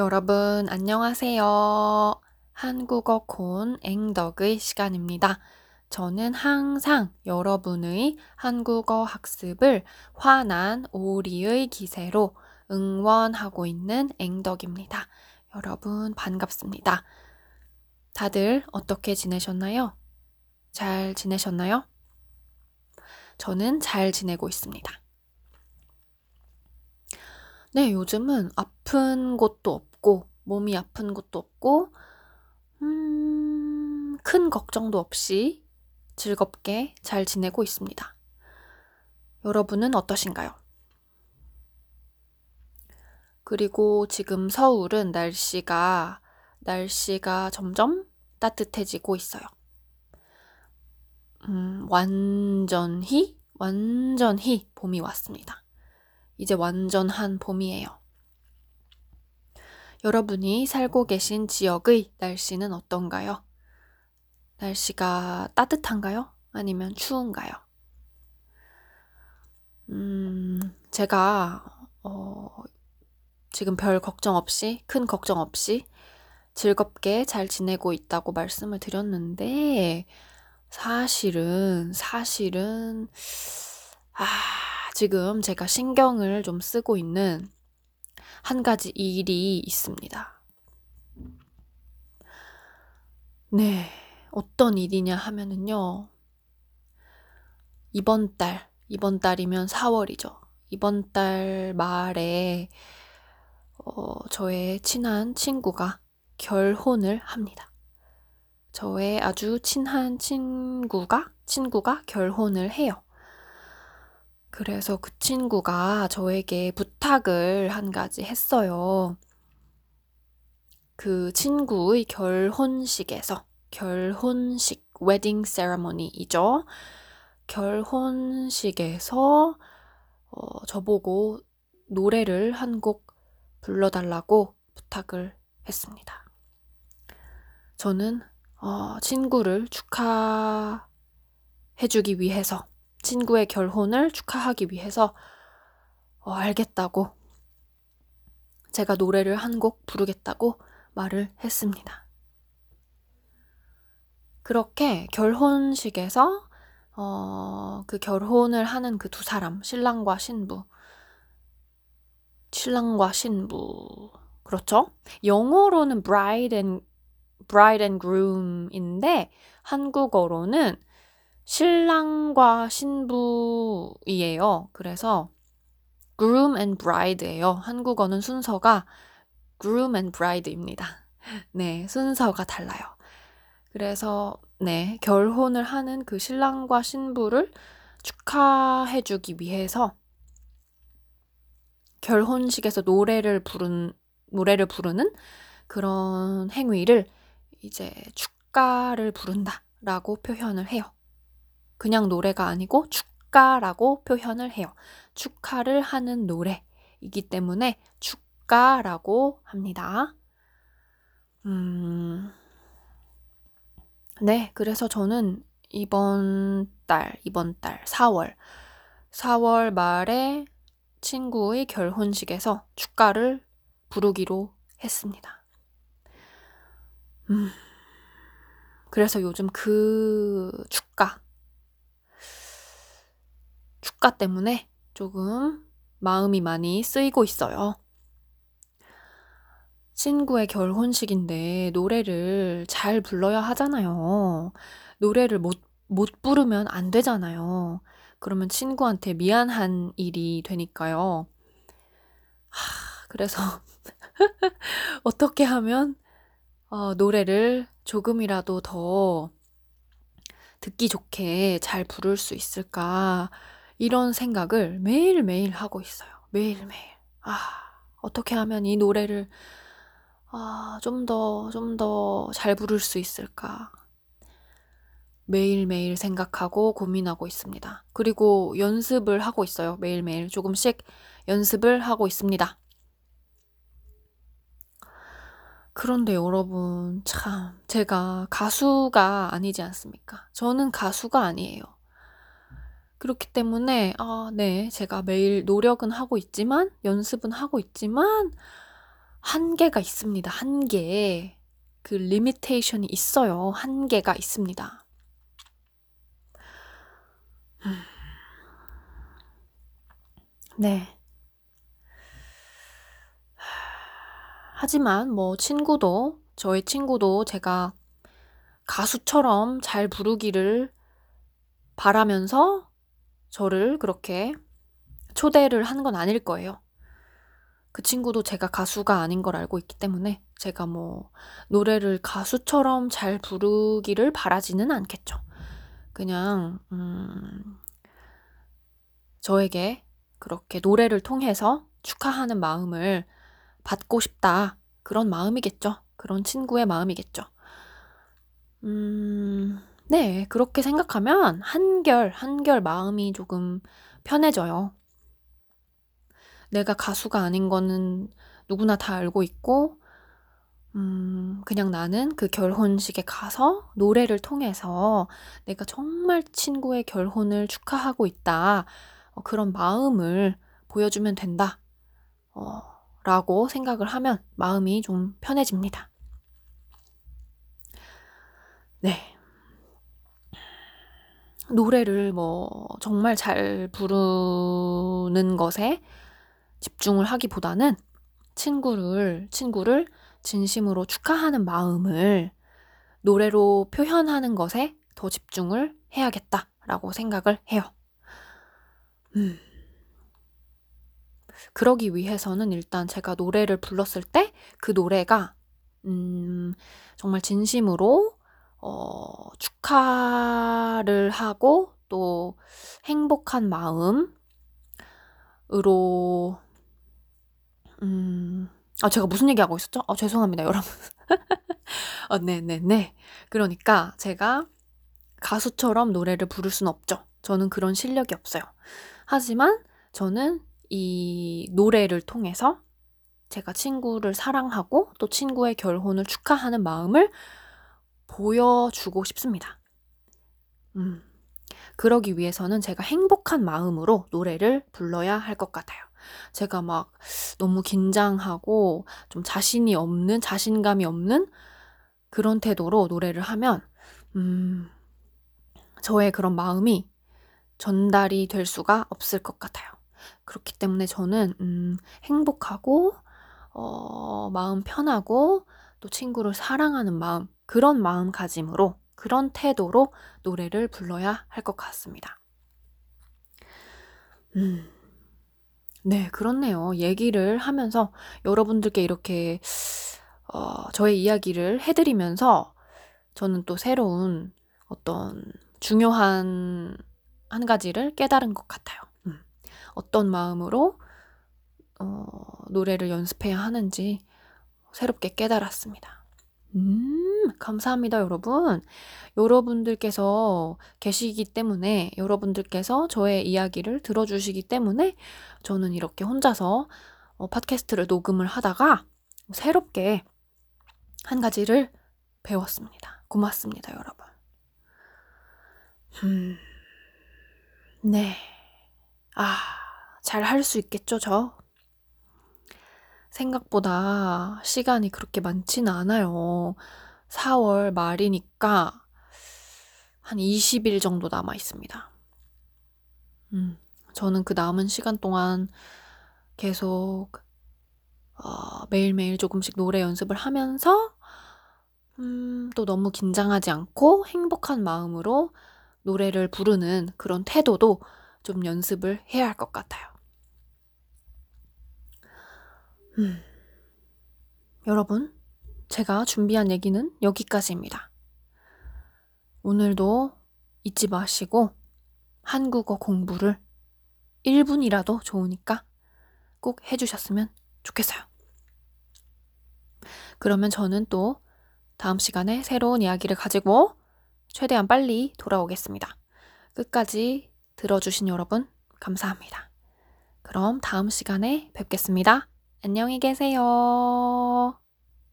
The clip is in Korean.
여러분, 안녕하세요. 한국어 콘 앵덕의 시간입니다. 저는 항상 여러분의 한국어 학습을 환한 오리의 기세로 응원하고 있는 앵덕입니다. 여러분, 반갑습니다. 다들 어떻게 지내셨나요? 잘 지내셨나요? 저는 잘 지내고 있습니다. 네, 요즘은 아픈 곳도 없고, 몸이 아픈 곳도 없고, 음, 큰 걱정도 없이 즐겁게 잘 지내고 있습니다. 여러분은 어떠신가요? 그리고 지금 서울은 날씨가, 날씨가 점점 따뜻해지고 있어요. 음, 완전히, 완전히 봄이 왔습니다. 이제 완전한 봄이에요. 여러분이 살고 계신 지역의 날씨는 어떤가요? 날씨가 따뜻한가요? 아니면 추운가요? 음, 제가, 어, 지금 별 걱정 없이, 큰 걱정 없이 즐겁게 잘 지내고 있다고 말씀을 드렸는데, 사실은, 사실은, 아, 지금 제가 신경을 좀 쓰고 있는 한 가지 일이 있습니다. 네, 어떤 일이냐 하면은요. 이번 달, 이번 달이면 4월이죠. 이번 달 말에 어, 저의 친한 친구가 결혼을 합니다. 저의 아주 친한 친구가 친구가 결혼을 해요. 그래서 그 친구가 저에게 부탁을 한 가지 했어요. 그 친구의 결혼식에서 결혼식 웨딩 세레머니이죠. 결혼식에서 어, 저보고 노래를 한 곡 불러달라고 부탁을 했습니다. 저는 어, 친구를 축하해주기 위해서 친구의 결혼을 축하하기 위해서 어, 알겠다고 제가 노래를 한 곡 부르겠다고 말을 했습니다. 그렇게 결혼식에서 어, 그 결혼을 하는 그 두 사람, 신랑과 신부, 신랑과 신부, 그렇죠? 영어로는 bride and bride and groom인데 한국어로는 신랑과 신부이에요. 그래서 groom and bride예요. 한국어는 순서가 groom and bride입니다. 네, 순서가 달라요. 그래서 네, 결혼을 하는 그 신랑과 신부를 축하해 주기 위해서 결혼식에서 노래를 부른 노래를 부르는 그런 행위를 이제 축가를 부른다라고 표현을 해요. 그냥 노래가 아니고 축가라고 표현을 해요. 축하를 하는 노래이기 때문에 축가라고 합니다. 음, 네, 그래서 저는 이번 달, 이번 달, 4월, 4월 말에 친구의 결혼식에서 축가를 부르기로 했습니다. 음, 그래서 요즘 그 축가, 축가 때문에 조금 마음이 많이 쓰이고 있어요. 친구의 결혼식인데 노래를 잘 불러야 하잖아요. 노래를 못, 못 부르면 안 되잖아요. 그러면 친구한테 미안한 일이 되니까요. 하, 그래서 어떻게 하면 어, 노래를 조금이라도 더 듣기 좋게 잘 부를 수 있을까 이런 생각을 매일매일 하고 있어요. 매일매일. 아, 어떻게 하면 이 노래를 아, 좀 더, 좀 더 잘 부를 수 있을까? 매일매일 생각하고 고민하고 있습니다. 그리고 연습을 하고 있어요. 매일매일 조금씩 연습을 하고 있습니다. 그런데 여러분, 참, 제가 가수가 아니지 않습니까? 저는 가수가 아니에요. 그렇기 때문에, 아, 네, 제가 매일 노력은 하고 있지만, 연습은 하고 있지만, 한계가 있습니다. 한계. 그 리미테이션이 있어요. 한계가 있습니다. 네. 하지만 뭐 친구도, 저의 친구도 제가 가수처럼 잘 부르기를 바라면서 저를 그렇게 초대를 한 건 아닐 거예요. 그 친구도 제가 가수가 아닌 걸 알고 있기 때문에 제가 뭐 노래를 가수처럼 잘 부르기를 바라지는 않겠죠. 그냥, 음, 저에게 그렇게 노래를 통해서 축하하는 마음을 받고 싶다. 그런 마음이겠죠. 그런 친구의 마음이겠죠. 음, 네, 그렇게 생각하면 한결, 한결 마음이 조금 편해져요. 내가 가수가 아닌 거는 누구나 다 알고 있고, 음, 그냥 나는 그 결혼식에 가서 노래를 통해서 내가 정말 친구의 결혼을 축하하고 있다. 어, 그런 마음을 보여주면 된다. 어, 라고 생각을 하면 마음이 좀 편해집니다. 네. 노래를 뭐 정말 잘 부르는 것에 집중을 하기보다는 친구를, 친구를 진심으로 축하하는 마음을 노래로 표현하는 것에 더 집중을 해야겠다라고 생각을 해요. 음. 그러기 위해서는 일단 제가 노래를 불렀을 때 그 노래가 음, 정말 진심으로 어, 축하를 하고 또 행복한 마음으로 음, 아, 제가 무슨 얘기하고 있었죠? 아, 죄송합니다, 여러분. 어, 네네네. 네, 네. 그러니까 제가 가수처럼 노래를 부를 순 없죠. 저는 그런 실력이 없어요. 하지만 저는 이 노래를 통해서 제가 친구를 사랑하고 또 친구의 결혼을 축하하는 마음을 보여주고 싶습니다. 음. 그러기 위해서는 제가 행복한 마음으로 노래를 불러야 할 것 같아요. 제가 막 너무 긴장하고 좀 자신이 없는, 자신감이 없는 그런 태도로 노래를 하면, 음, 저의 그런 마음이 전달이 될 수가 없을 것 같아요. 그렇기 때문에 저는, 음, 행복하고, 어, 마음 편하고, 또 친구를 사랑하는 마음, 그런 마음가짐으로, 그런 태도로 노래를 불러야 할 것 같습니다. 음. 네, 그렇네요. 얘기를 하면서 여러분들께 이렇게 어, 저의 이야기를 해드리면서 저는 또 새로운 어떤 중요한 한 가지를 깨달은 것 같아요. 음. 어떤 마음으로 어, 노래를 연습해야 하는지 새롭게 깨달았습니다. 음, 감사합니다, 여러분. 여러분들께서 계시기 때문에, 여러분들께서 저의 이야기를 들어주시기 때문에, 저는 이렇게 혼자서 어, 팟캐스트를 녹음을 하다가 새롭게 한 가지를 배웠습니다. 고맙습니다, 여러분. 음, 네. 아, 잘 할 수 있겠죠, 저? 생각보다 시간이 그렇게 많지는 않아요. 4월 말이니까 한 20일 정도 남아 있습니다. 음, 저는 그 남은 시간 동안 계속 어, 매일매일 조금씩 노래 연습을 하면서 음, 또 너무 긴장하지 않고 행복한 마음으로 노래를 부르는 그런 태도도 좀 연습을 해야 할 것 같아요. 음. 여러분, 제가 준비한 얘기는 여기까지입니다. 오늘도 잊지 마시고 한국어 공부를 1분이라도 좋으니까 꼭 해주셨으면 좋겠어요. 그러면 저는 또 다음 시간에 새로운 이야기를 가지고 최대한 빨리 돌아오겠습니다. 끝까지 들어주신 여러분, 감사합니다. 그럼 다음 시간에 뵙겠습니다. 안녕히 계세요.